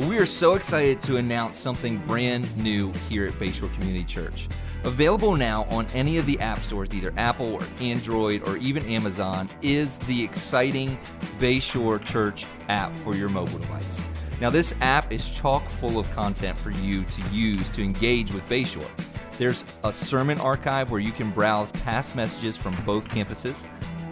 We are so excited to announce something brand new here at Bayshore Community Church. Available now on any of the app stores, either Apple or Android or even Amazon, is the exciting Bayshore Church app for your mobile device. Now, this app is chock full of content for you to use to engage with Bayshore. There's a sermon archive where you can browse past messages from both campuses.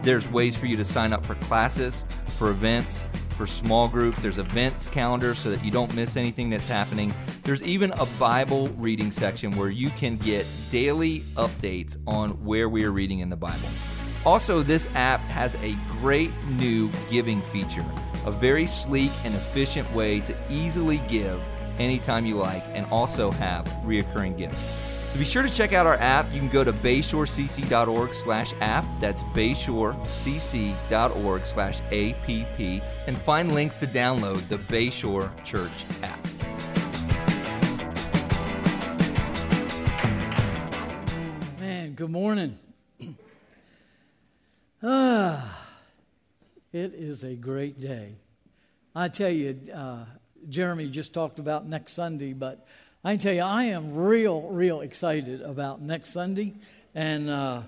There's ways for you to sign up for classes, for events, for small groups. There's events calendar so that you don't miss anything that's happening. There's even a Bible reading section where you can get daily updates on where we are reading in the Bible. Also, this app has a great new giving feature, a very sleek and efficient way to easily give anytime you like and also have reoccurring gifts. So be sure to check out our app. You can go to bayshorecc.org slash app. That's bayshorecc.org slash app and find links to download the Bayshore Church app. Man, good morning. ah, it is a great day. I tell you, uh, Jeremy just talked about next Sunday, but I can tell you, I am real, real excited about next Sunday, and uh,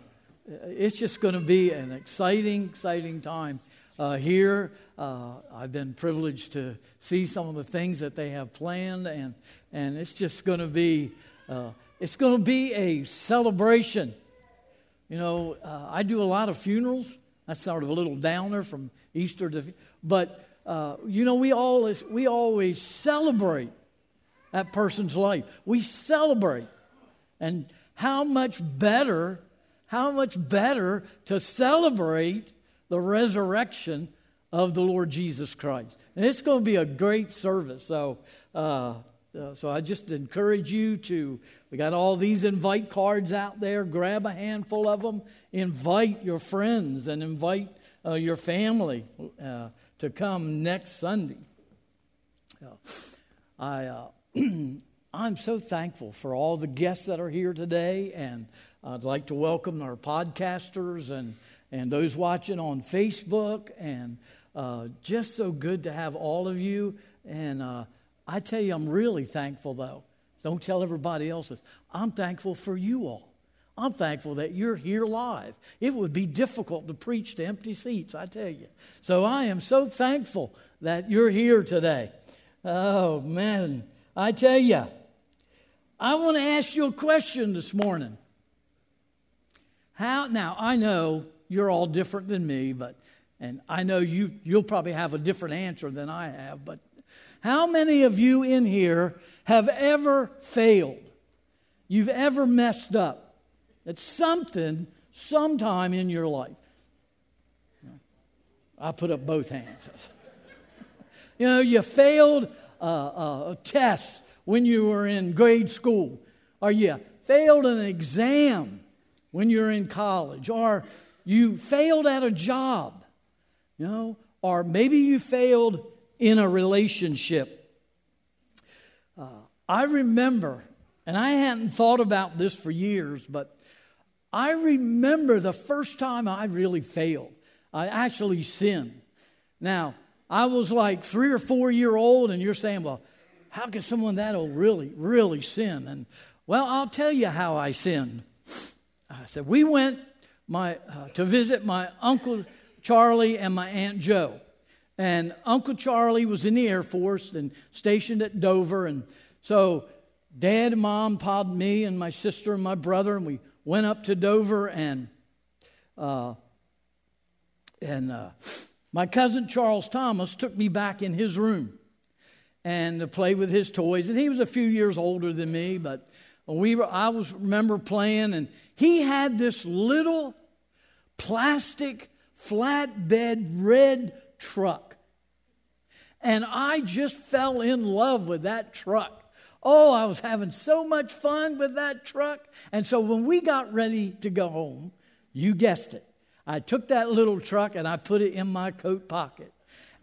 it's just going to be an exciting, exciting time uh, here. Uh, I've been privileged to see some of the things that they have planned, and and it's just going to be uh, it's going to be a celebration. You know, uh, I do a lot of funerals. That's sort of a little downer from Easter to, but uh, you know, we always we always celebrate that person's life. We celebrate. And how much better, how much better to celebrate the resurrection of the Lord Jesus Christ. And it's going to be a great service. So, uh, uh, so I just encourage you to, we got all these invite cards out there. Grab a handful of them. Invite your friends and invite uh, your family uh, to come next Sunday. I, uh, I'm so thankful for all the guests that are here today, and I'd like to welcome our podcasters and, and those watching on Facebook. And uh, just so good to have all of you. And uh, I tell you, I'm really thankful, though. Don't tell everybody else this. I'm thankful for you all. I'm thankful that you're here live. It would be difficult to preach to empty seats, I tell you. So I am so thankful that you're here today. Oh, man. I tell you, I want to ask you a question this morning. How now I know you're all different than me, but and I know you you'll probably have a different answer than I have, but how many of you in here have ever failed? You've ever messed up at something sometime in your life? I put up both hands. you know, you failed uh, test when you were in grade school, or you failed an exam when you're in college, or you failed at a job, you know, or maybe you failed in a relationship. Uh, I remember, and I hadn't thought about this for years, but I remember the first time I really failed. I actually sinned. Now, I was like three or four year old, and you're saying, well, how can someone that old really, really sin? And well, I'll tell you how I sinned. I said, we went my, uh, to visit my Uncle Charlie and my Aunt Joe. And Uncle Charlie was in the Air Force and stationed at Dover. And so dad mom popped me and my sister and my brother, and we went up to Dover and uh, and uh, my cousin Charles Thomas took me back in his room and to play with his toys. And he was a few years older than me, but we were, I was remember playing, and he had this little plastic flatbed red truck. And I just fell in love with that truck. Oh, I was having so much fun with that truck. And so when we got ready to go home, you guessed it, I took that little truck and I put it in my coat pocket.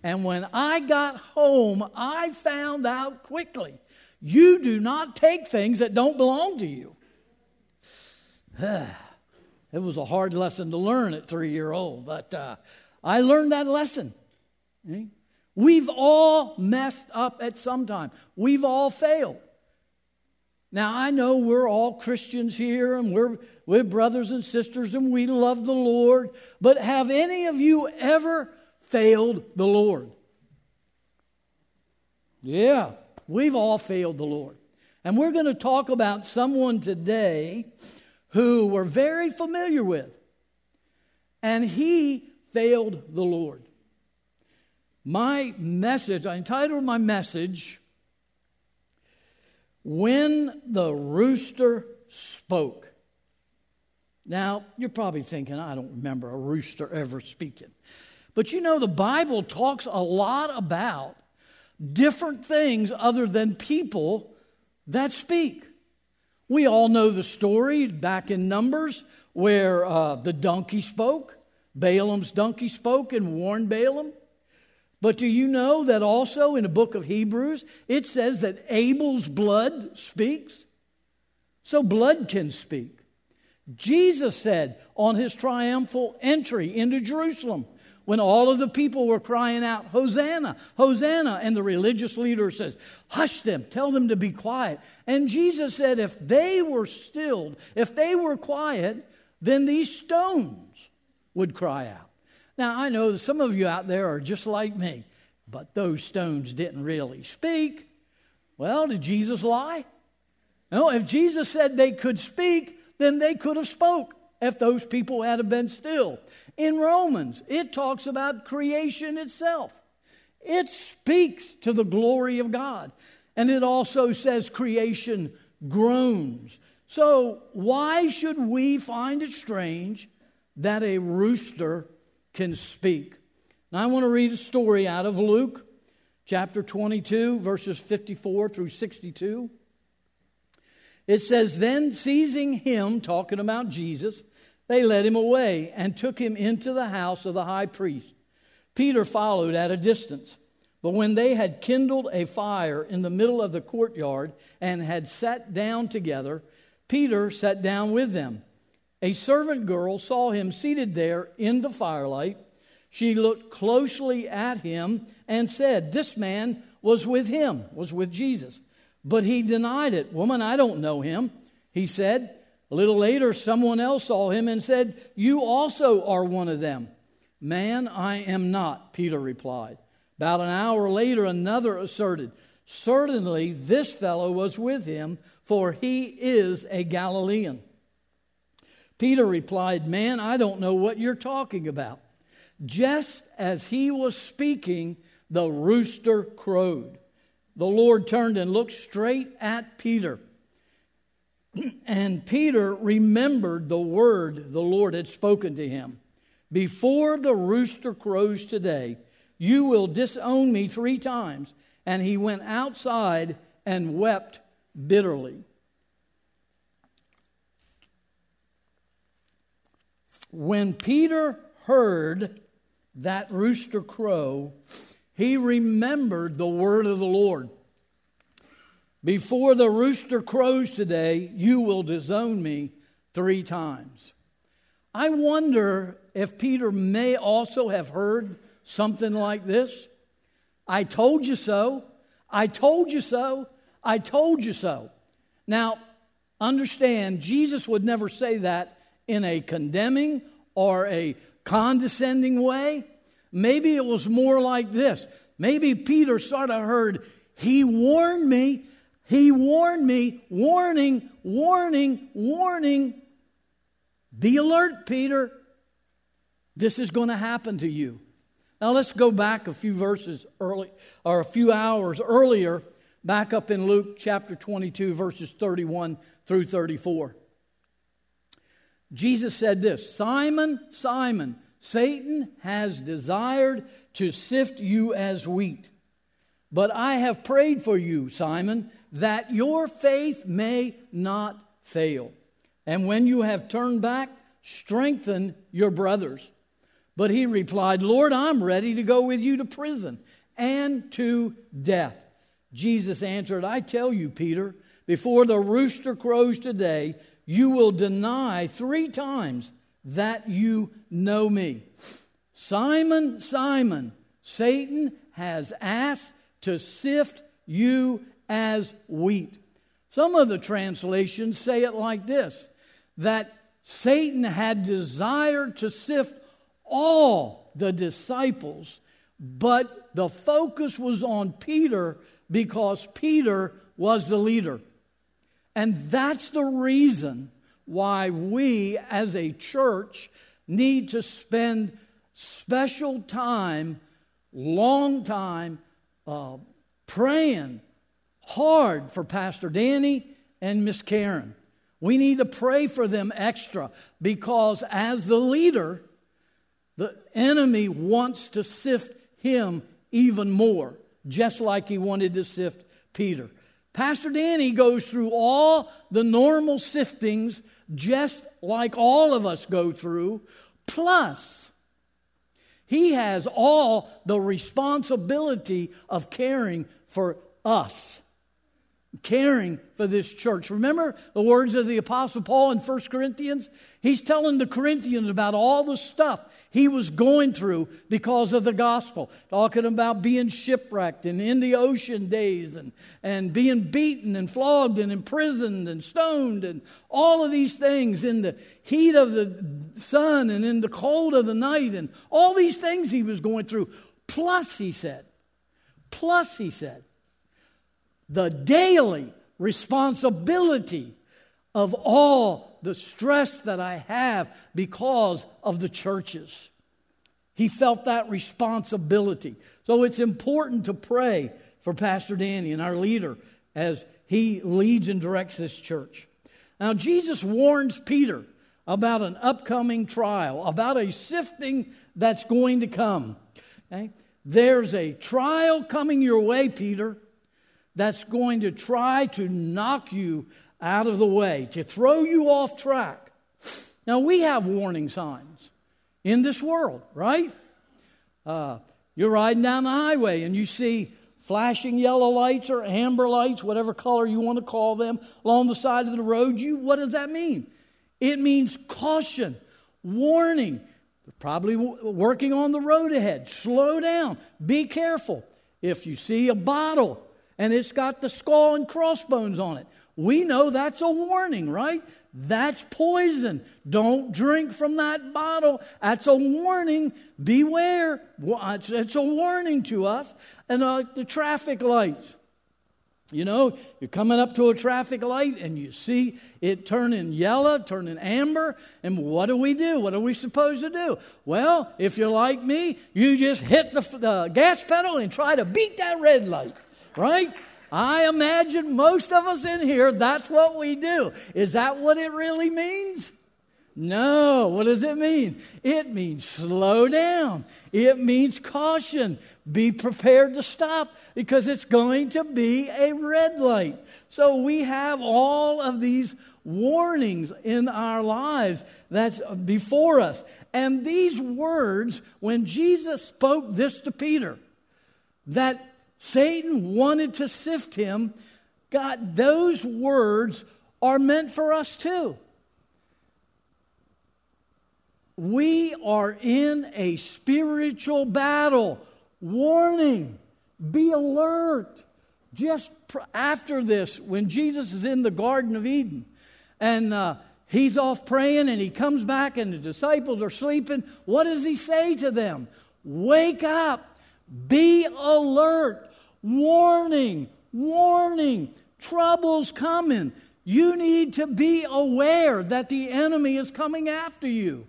And when I got home, I found out quickly you do not take things that don't belong to you. it was a hard lesson to learn at three year old, but uh, I learned that lesson. We've all messed up at some time. We've all failed. Now, I know we're all Christians here and we're, we're brothers and sisters and we love the Lord, but have any of you ever failed the Lord? Yeah, we've all failed the Lord. And we're going to talk about someone today who we're very familiar with. And he failed the Lord. My message, I entitled my message, When the Rooster Spoke. Now, you're probably thinking, I don't remember a rooster ever speaking. But you know, the Bible talks a lot about different things other than people that speak. We all know the story back in Numbers where uh, the donkey spoke. Balaam's donkey spoke and warned Balaam. But do you know that also in the book of Hebrews, it says that Abel's blood speaks? So blood can speak. Jesus said on his triumphal entry into Jerusalem, when all of the people were crying out, Hosanna, Hosanna. And the religious leader says, Hush them, tell them to be quiet. And Jesus said, If they were stilled, if they were quiet, then these stones would cry out. Now, I know some of you out there are just like me, but those stones didn't really speak. Well, did Jesus lie? No, if Jesus said they could speak, then they could have spoke if those people had have been still. In Romans, it talks about creation itself. It speaks to the glory of God. And it also says creation groans. So, why should we find it strange that a rooster can speak? Now, I want to read a story out of Luke chapter 22, verses 54 through 62. It says, Then seizing him, talking about Jesus, they led him away and took him into the house of the high priest. Peter followed at a distance. But when they had kindled a fire in the middle of the courtyard and had sat down together, Peter sat down with them. A servant girl saw him seated there in the firelight. She looked closely at him and said, This man was with him, was with Jesus. But he denied it. Woman, I don't know him. He said, a little later, someone else saw him and said, You also are one of them. Man, I am not, Peter replied. About an hour later, another asserted, Certainly this fellow was with him, for he is a Galilean. Peter replied, Man, I don't know what you're talking about. Just as he was speaking, the rooster crowed. The Lord turned and looked straight at Peter. And Peter remembered the word the Lord had spoken to him. Before the rooster crows today, you will disown me three times. And he went outside and wept bitterly. When Peter heard that rooster crow, he remembered the word of the Lord. Before the rooster crows today, you will disown me three times. I wonder if Peter may also have heard something like this. I told you so. I told you so. I told you so. Now, understand, Jesus would never say that in a condemning or a condescending way. Maybe it was more like this. Maybe Peter sort of heard, He warned me he warned me, warning, warning, warning. Be alert, Peter. This is going to happen to you. Now let's go back a few verses early, or a few hours earlier, back up in Luke chapter 22, verses 31 through 34. Jesus said this Simon, Simon, Satan has desired to sift you as wheat. But I have prayed for you, Simon, that your faith may not fail. And when you have turned back, strengthen your brothers. But he replied, Lord, I'm ready to go with you to prison and to death. Jesus answered, I tell you, Peter, before the rooster crows today, you will deny three times that you know me. Simon, Simon, Satan has asked to sift you as wheat. Some of the translations say it like this that Satan had desired to sift all the disciples, but the focus was on Peter because Peter was the leader. And that's the reason why we as a church need to spend special time, long time, uh, praying hard for Pastor Danny and Miss Karen. We need to pray for them extra because, as the leader, the enemy wants to sift him even more, just like he wanted to sift Peter. Pastor Danny goes through all the normal siftings, just like all of us go through, plus, he has all the responsibility of caring for us caring for this church. Remember the words of the Apostle Paul in 1 Corinthians? He's telling the Corinthians about all the stuff he was going through because of the gospel, talking about being shipwrecked and in the ocean days and, and being beaten and flogged and imprisoned and stoned and all of these things in the heat of the sun and in the cold of the night and all these things he was going through. Plus, he said, plus, he said, the daily responsibility of all the stress that I have because of the churches. He felt that responsibility. So it's important to pray for Pastor Danny and our leader as he leads and directs this church. Now, Jesus warns Peter about an upcoming trial, about a sifting that's going to come. Okay? There's a trial coming your way, Peter that's going to try to knock you out of the way, to throw you off track. Now, we have warning signs in this world, right? Uh, you're riding down the highway and you see flashing yellow lights or amber lights, whatever color you want to call them, along the side of the road. You, what does that mean? It means caution, warning. They're probably working on the road ahead. Slow down. Be careful. If you see a bottle and it's got the skull and crossbones on it. We know that's a warning, right? That's poison. Don't drink from that bottle. That's a warning. Beware. It's a warning to us. And uh, the traffic lights. You know, you're coming up to a traffic light and you see it turning yellow, turning amber, and what do we do? What are we supposed to do? Well, if you're like me, you just hit the, the gas pedal and try to beat that red light right? I imagine most of us in here, that's what we do. Is that what it really means? No. What does it mean? It means slow down. It means caution. Be prepared to stop because it's going to be a red light. So we have all of these warnings in our lives that's before us. And these words, when Jesus spoke this to Peter, that Satan wanted to sift him. God, those words are meant for us too. We are in a spiritual battle. Warning, be alert. Just after this, when Jesus is in the Garden of Eden and uh, he's off praying and he comes back and the disciples are sleeping, what does he say to them? Wake up, be alert. Warning, warning, trouble's coming. You need to be aware that the enemy is coming after you.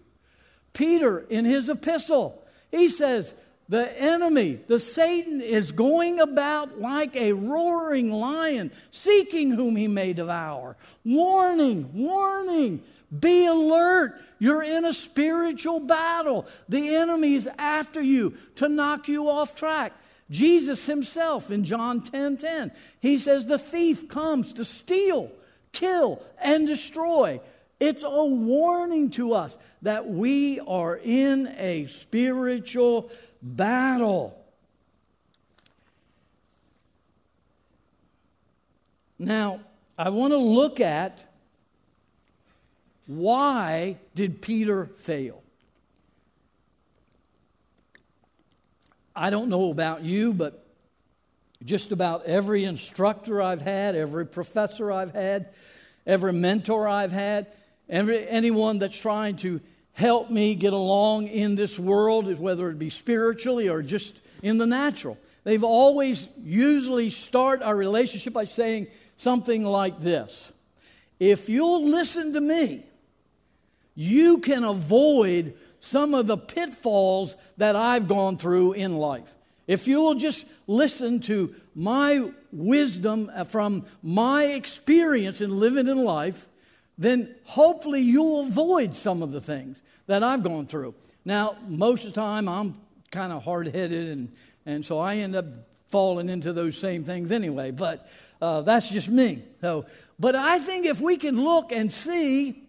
Peter, in his epistle, he says, the enemy, the Satan, is going about like a roaring lion, seeking whom he may devour. Warning, warning, be alert. You're in a spiritual battle. The enemy is after you to knock you off track. Jesus himself in John 10 10, he says, The thief comes to steal, kill, and destroy. It's a warning to us that we are in a spiritual battle. Now, I want to look at why did Peter fail? I don't know about you, but just about every instructor I've had, every professor I've had, every mentor I've had, every, anyone that's trying to help me get along in this world, whether it be spiritually or just in the natural. They've always usually start our relationship by saying something like this If you'll listen to me, you can avoid some of the pitfalls that I've gone through in life. If you will just listen to my wisdom from my experience in living in life, then hopefully you'll avoid some of the things that I've gone through. Now, most of the time, I'm kind of hard headed, and, and so I end up falling into those same things anyway, but uh, that's just me. So, but I think if we can look and see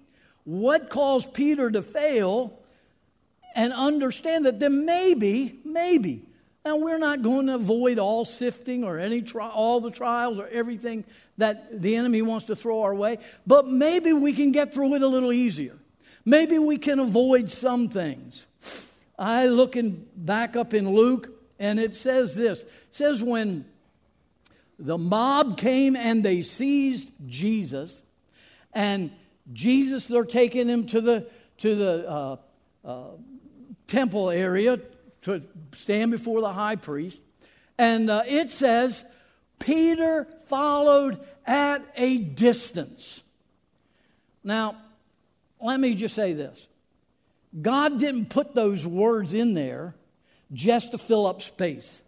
what caused Peter to fail and understand that there may be, maybe, now we're not going to avoid all sifting or any tri- all the trials or everything that the enemy wants to throw our way, but maybe we can get through it a little easier. Maybe we can avoid some things. I looking back up in Luke, and it says this. It says when the mob came and they seized Jesus, and Jesus, they're taking him to the to the uh, uh, temple area to stand before the high priest, and uh, it says Peter followed at a distance. Now, let me just say this God didn't put those words in there just to fill up space,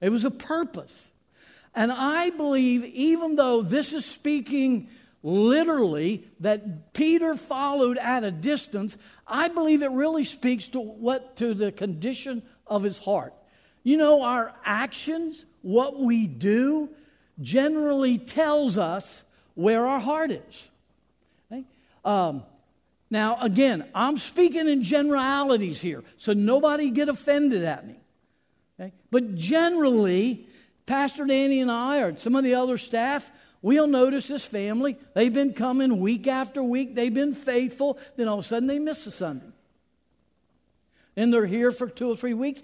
it was a purpose. And I believe, even though this is speaking literally that Peter followed at a distance, I believe it really speaks to what to the condition of his heart. You know, our actions, what we do, generally tells us where our heart is. Okay? Um, now, again, I'm speaking in generalities here, so nobody get offended at me. Okay? But generally, Pastor Danny and I, or some of the other staff, we'll notice this family. They've been coming week after week, they've been faithful, then all of a sudden they miss a Sunday. And they're here for two or three weeks,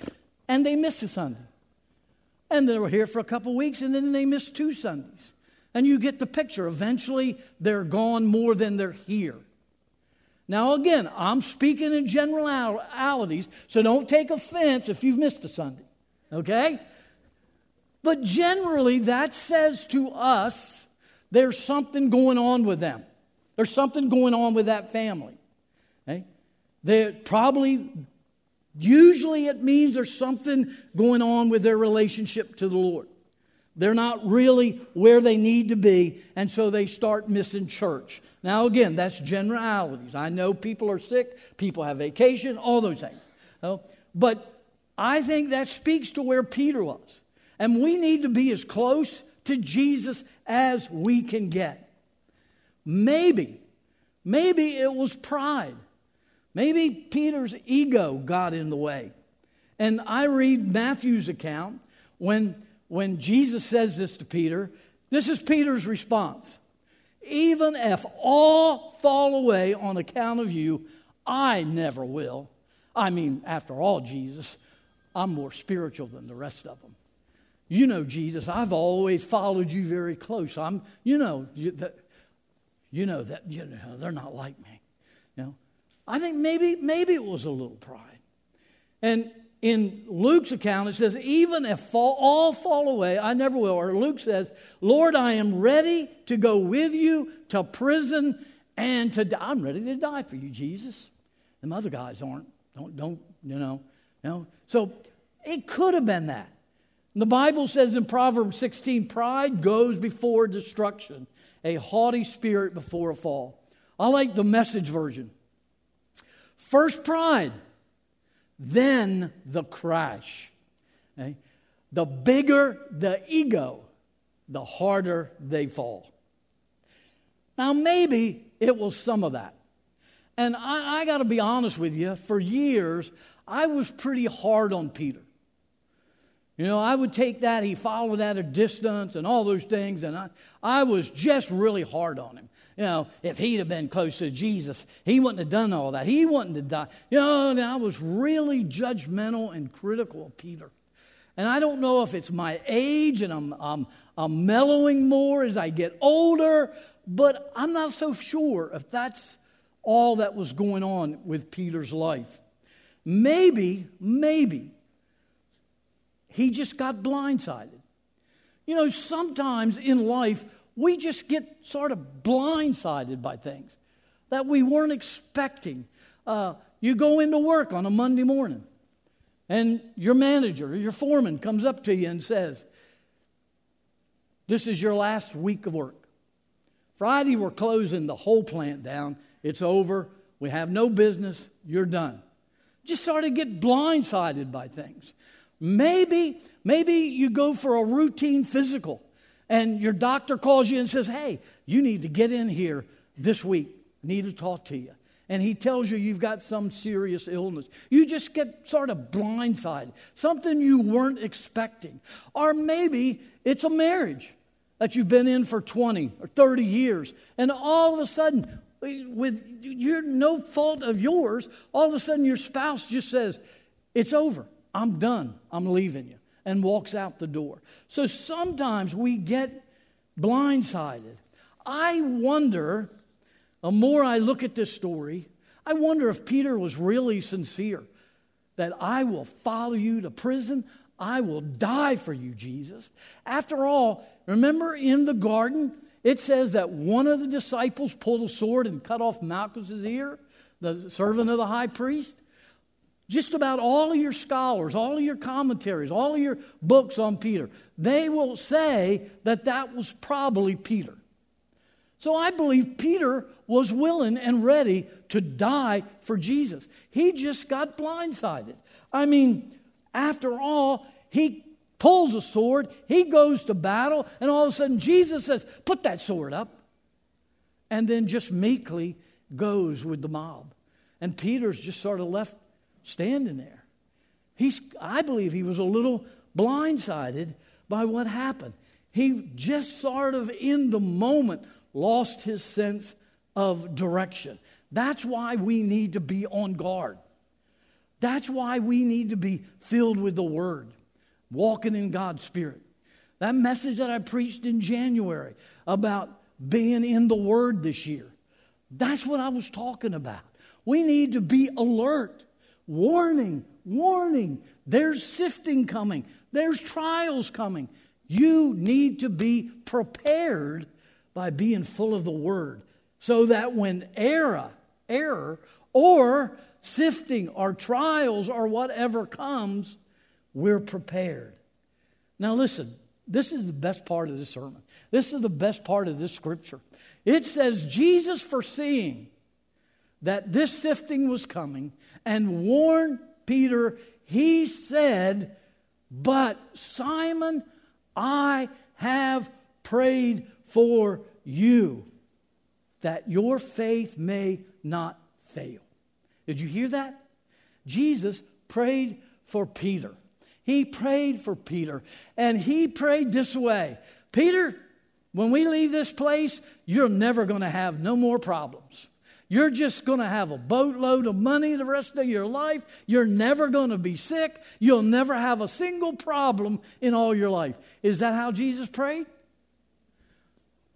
and they miss a Sunday. And they were here for a couple weeks, and then they miss two Sundays. And you get the picture. Eventually, they're gone more than they're here. Now, again, I'm speaking in generalities, so don't take offense if you've missed a Sunday, okay? But generally, that says to us there's something going on with them. There's something going on with that family. Eh? Okay? They're probably, usually, it means there's something going on with their relationship to the Lord. They're not really where they need to be, and so they start missing church. Now, again, that's generalities. I know people are sick, people have vacation, all those things. Oh, but I think that speaks to where Peter was. And we need to be as close to Jesus as we can get. Maybe, maybe it was pride. Maybe Peter's ego got in the way. And I read Matthew's account when, when Jesus says this to Peter. This is Peter's response. Even if all fall away on account of you, I never will. I mean, after all, Jesus, I'm more spiritual than the rest of them. You know, Jesus, I've always followed you very close. I'm, you know, you, that, you know that you know, they're not like me. You know, I think maybe maybe it was a little pride. And in Luke's account, it says, Even if fall, all fall away, I never will. Or Luke says, Lord, I am ready to go with you to prison and to die. I'm ready to die for you, Jesus. Them other guys aren't. Don't, don't, you know. You know? So it could have been that. The Bible says in Proverbs 16, pride goes before destruction, a haughty spirit before a fall. I like the message version. First pride, then the crash. Okay? The bigger the ego, the harder they fall. Now, maybe it was some of that. And I, I got to be honest with you, for years, I was pretty hard on Peter. You know, I would take that, he followed at a distance and all those things, and I, I was just really hard on him. You know, if he'd have been close to Jesus, he wouldn't have done all that. He wouldn't have died. You know, and I was really judgmental and critical of Peter. And I don't know if it's my age and I'm, I'm, I'm mellowing more as I get older, but I'm not so sure if that's all that was going on with Peter's life. Maybe, maybe he just got blindsided. You know, sometimes in life, we just get sort of blindsided by things that we weren't expecting. Uh, you go into work on a Monday morning, and your manager or your foreman comes up to you and says, This is your last week of work. Friday, we're closing the whole plant down. It's over. We have no business. You're done. Just sort of get blindsided by things. Maybe, maybe you go for a routine physical and your doctor calls you and says, Hey, you need to get in here this week. I need to talk to you. And he tells you you've got some serious illness. You just get sort of blindsided, something you weren't expecting. Or maybe it's a marriage that you've been in for 20 or 30 years, and all of a sudden, with your no fault of yours, all of a sudden your spouse just says, It's over. I'm done. I'm leaving you. And walks out the door. So sometimes we get blindsided. I wonder, the more I look at this story, I wonder if Peter was really sincere that I will follow you to prison. I will die for you, Jesus. After all, remember in the garden, it says that one of the disciples pulled a sword and cut off Malchus's ear, the servant of the high priest. Just about all of your scholars, all of your commentaries, all of your books on Peter, they will say that that was probably Peter. So I believe Peter was willing and ready to die for Jesus. He just got blindsided. I mean, after all, he pulls a sword, he goes to battle, and all of a sudden Jesus says, Put that sword up. And then just meekly goes with the mob. And Peter's just sort of left standing there. He's, I believe he was a little blindsided by what happened. He just sort of in the moment lost his sense of direction. That's why we need to be on guard. That's why we need to be filled with the Word, walking in God's Spirit. That message that I preached in January about being in the Word this year, that's what I was talking about. We need to be alert. Warning, warning. There's sifting coming, there's trials coming. You need to be prepared by being full of the Word so that when error, error or sifting or trials or whatever comes, we're prepared. Now, listen, this is the best part of this sermon. This is the best part of this scripture. It says, Jesus foreseeing that this sifting was coming and warned Peter, he said, But Simon, I have prayed for you that your faith may not fail. Did you hear that? Jesus prayed for Peter. He prayed for Peter, and he prayed this way Peter, when we leave this place, you're never going to have no more problems. You're just going to have a boatload of money the rest of your life. You're never going to be sick. You'll never have a single problem in all your life. Is that how Jesus prayed?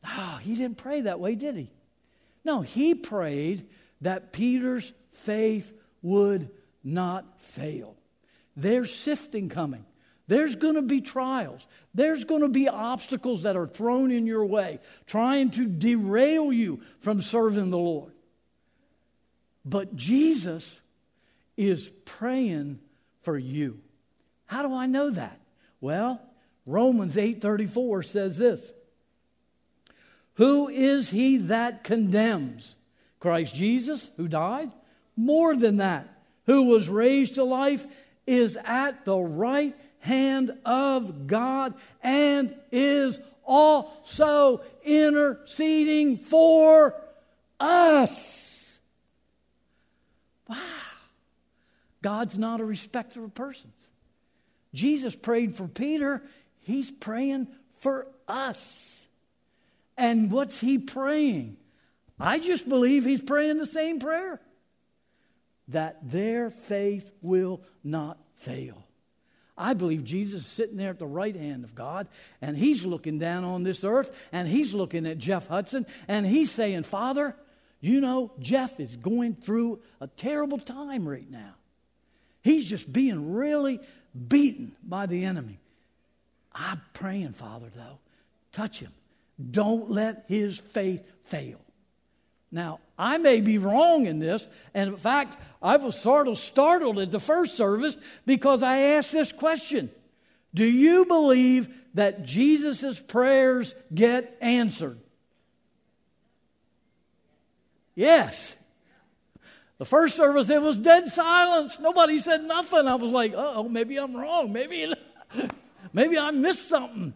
Oh, he didn't pray that way, did he? No, he prayed that Peter's faith would not fail. There's sifting coming. There's going to be trials. There's going to be obstacles that are thrown in your way, trying to derail you from serving the Lord. But Jesus is praying for you. How do I know that? Well, Romans 8:34 says this. Who is he that condemns? Christ Jesus, who died? More than that, who was raised to life, is at the right hand of God and is also interceding for us. Wow. God's not a respecter of persons. Jesus prayed for Peter, he's praying for us. And what's he praying? I just believe he's praying the same prayer that their faith will not fail. I believe Jesus is sitting there at the right hand of God, and he's looking down on this earth, and he's looking at Jeff Hudson, and he's saying, Father, you know, Jeff is going through a terrible time right now. He's just being really beaten by the enemy. I'm praying, Father, though, touch him. Don't let his faith fail. Now, I may be wrong in this, and in fact, I was sort of startled at the first service because I asked this question Do you believe that Jesus' prayers get answered? Yes. The first service, it was dead silence. Nobody said nothing. I was like, oh, maybe I'm wrong. Maybe, maybe I missed something.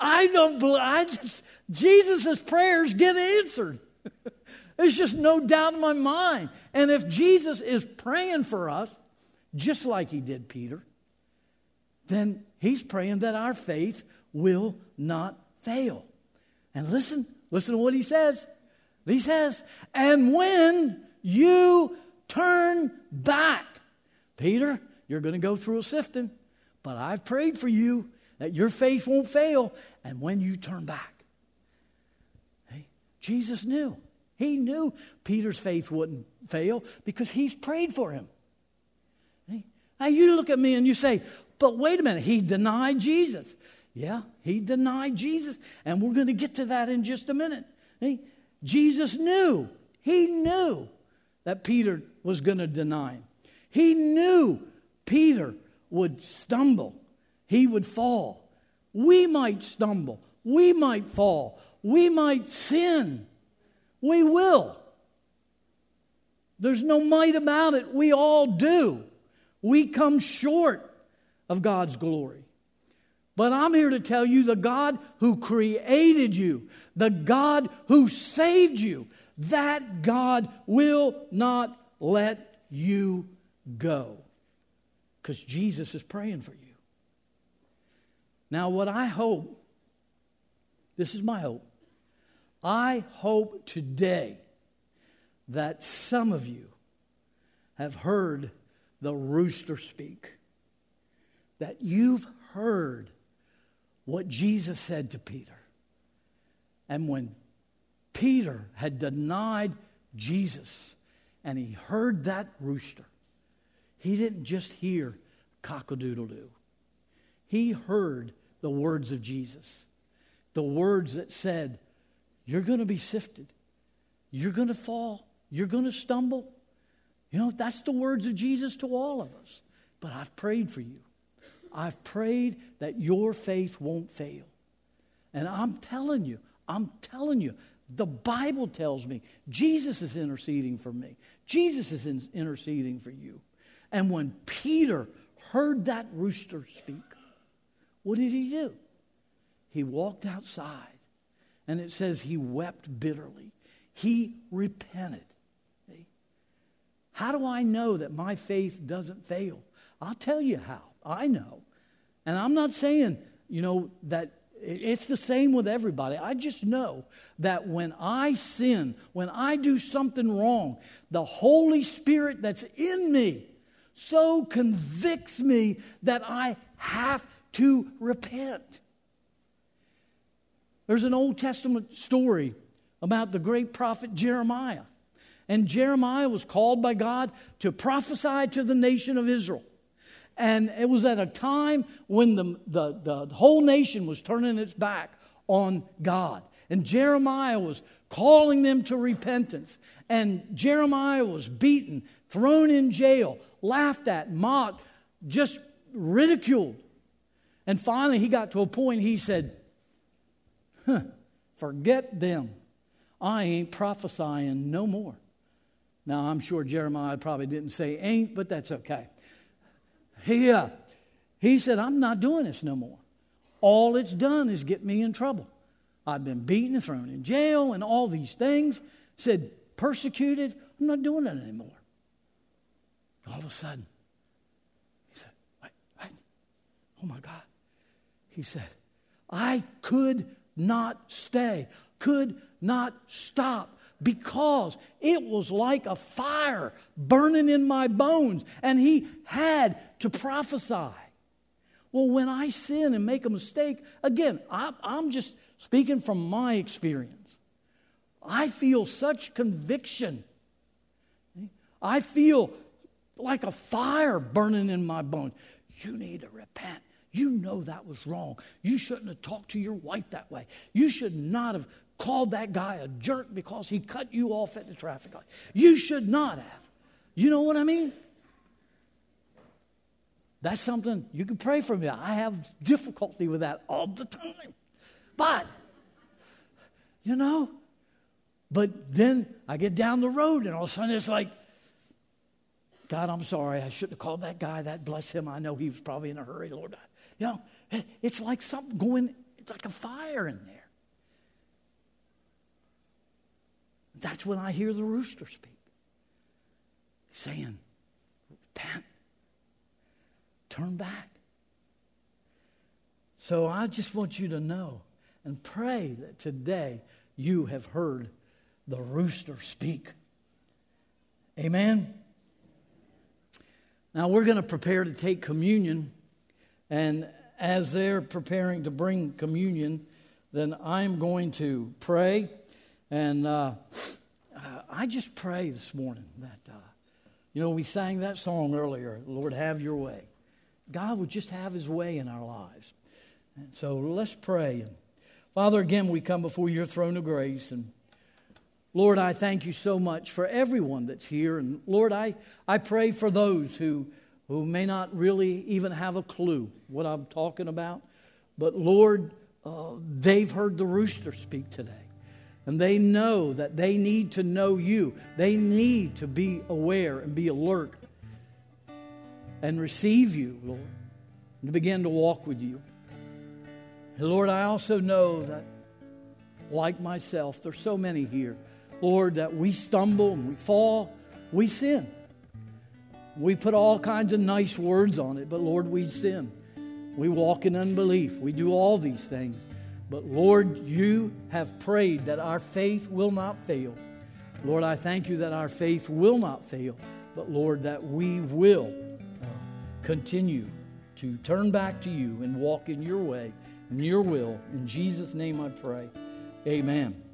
I don't believe, I just, Jesus' prayers get answered. There's just no doubt in my mind. And if Jesus is praying for us, just like he did Peter, then he's praying that our faith will not fail. And listen, listen to what he says. He says, and when you turn back, Peter, you're going to go through a sifting, but I've prayed for you that your faith won't fail. And when you turn back, hey, Jesus knew. He knew Peter's faith wouldn't fail because he's prayed for him. Now you look at me and you say, but wait a minute, he denied Jesus. Yeah, he denied Jesus. And we're going to get to that in just a minute. Jesus knew, he knew that Peter was going to deny him. He knew Peter would stumble, he would fall. We might stumble, we might fall, we might sin. We will. There's no might about it. We all do. We come short of God's glory. But I'm here to tell you the God who created you, the God who saved you, that God will not let you go. Because Jesus is praying for you. Now, what I hope, this is my hope, I hope today that some of you have heard the rooster speak, that you've heard what Jesus said to Peter. And when Peter had denied Jesus and he heard that rooster, he didn't just hear cock-a-doodle doo. He heard the words of Jesus, the words that said, you're going to be sifted. You're going to fall. You're going to stumble. You know, that's the words of Jesus to all of us. But I've prayed for you. I've prayed that your faith won't fail. And I'm telling you, I'm telling you, the Bible tells me Jesus is interceding for me. Jesus is in, interceding for you. And when Peter heard that rooster speak, what did he do? He walked outside and it says he wept bitterly. He repented. How do I know that my faith doesn't fail? I'll tell you how. I know. And I'm not saying, you know, that it's the same with everybody. I just know that when I sin, when I do something wrong, the Holy Spirit that's in me so convicts me that I have to repent. There's an Old Testament story about the great prophet Jeremiah. And Jeremiah was called by God to prophesy to the nation of Israel. And it was at a time when the, the, the whole nation was turning its back on God. And Jeremiah was calling them to repentance. And Jeremiah was beaten, thrown in jail, laughed at, mocked, just ridiculed. And finally, he got to a point he said, Huh, forget them. I ain't prophesying no more. Now, I'm sure Jeremiah probably didn't say ain't, but that's okay. He, uh, he said, I'm not doing this no more. All it's done is get me in trouble. I've been beaten and thrown in jail and all these things. Said, persecuted. I'm not doing it anymore. All of a sudden, he said, wait, wait. Oh my God. He said, I could not stay, could not stop because it was like a fire burning in my bones, and he had to prophesy. Well, when I sin and make a mistake, again, I, I'm just speaking from my experience. I feel such conviction. I feel like a fire burning in my bones. You need to repent. You know that was wrong. You shouldn't have talked to your wife that way. You should not have called that guy a jerk because he cut you off at the traffic light. You should not have. You know what I mean? That's something you can pray for me. I have difficulty with that all the time. But, you know, but then I get down the road and all of a sudden it's like, God, I'm sorry. I shouldn't have called that guy that. Bless him. I know he was probably in a hurry, Lord. You know, it's like something going, it's like a fire in there. That's when I hear the rooster speak, saying, Repent turn back. So I just want you to know and pray that today you have heard the rooster speak. Amen. Now we're going to prepare to take communion. And as they're preparing to bring communion, then I'm going to pray. And uh, I just pray this morning that, uh, you know, we sang that song earlier Lord, have your way. God would just have his way in our lives. And so let's pray. Father, again, we come before your throne of grace. And Lord, I thank you so much for everyone that's here. And Lord, I, I pray for those who, who may not really even have a clue what I'm talking about. But Lord, uh, they've heard the rooster speak today. And they know that they need to know you. They need to be aware and be alert and receive you, Lord, and to begin to walk with you. And Lord, I also know that, like myself, there's so many here, Lord, that we stumble and we fall, we sin. We put all kinds of nice words on it, but Lord, we sin. We walk in unbelief. We do all these things. But Lord, you have prayed that our faith will not fail. Lord, I thank you that our faith will not fail, but Lord, that we will continue to turn back to you and walk in your way, in your will. In Jesus' name I pray. Amen.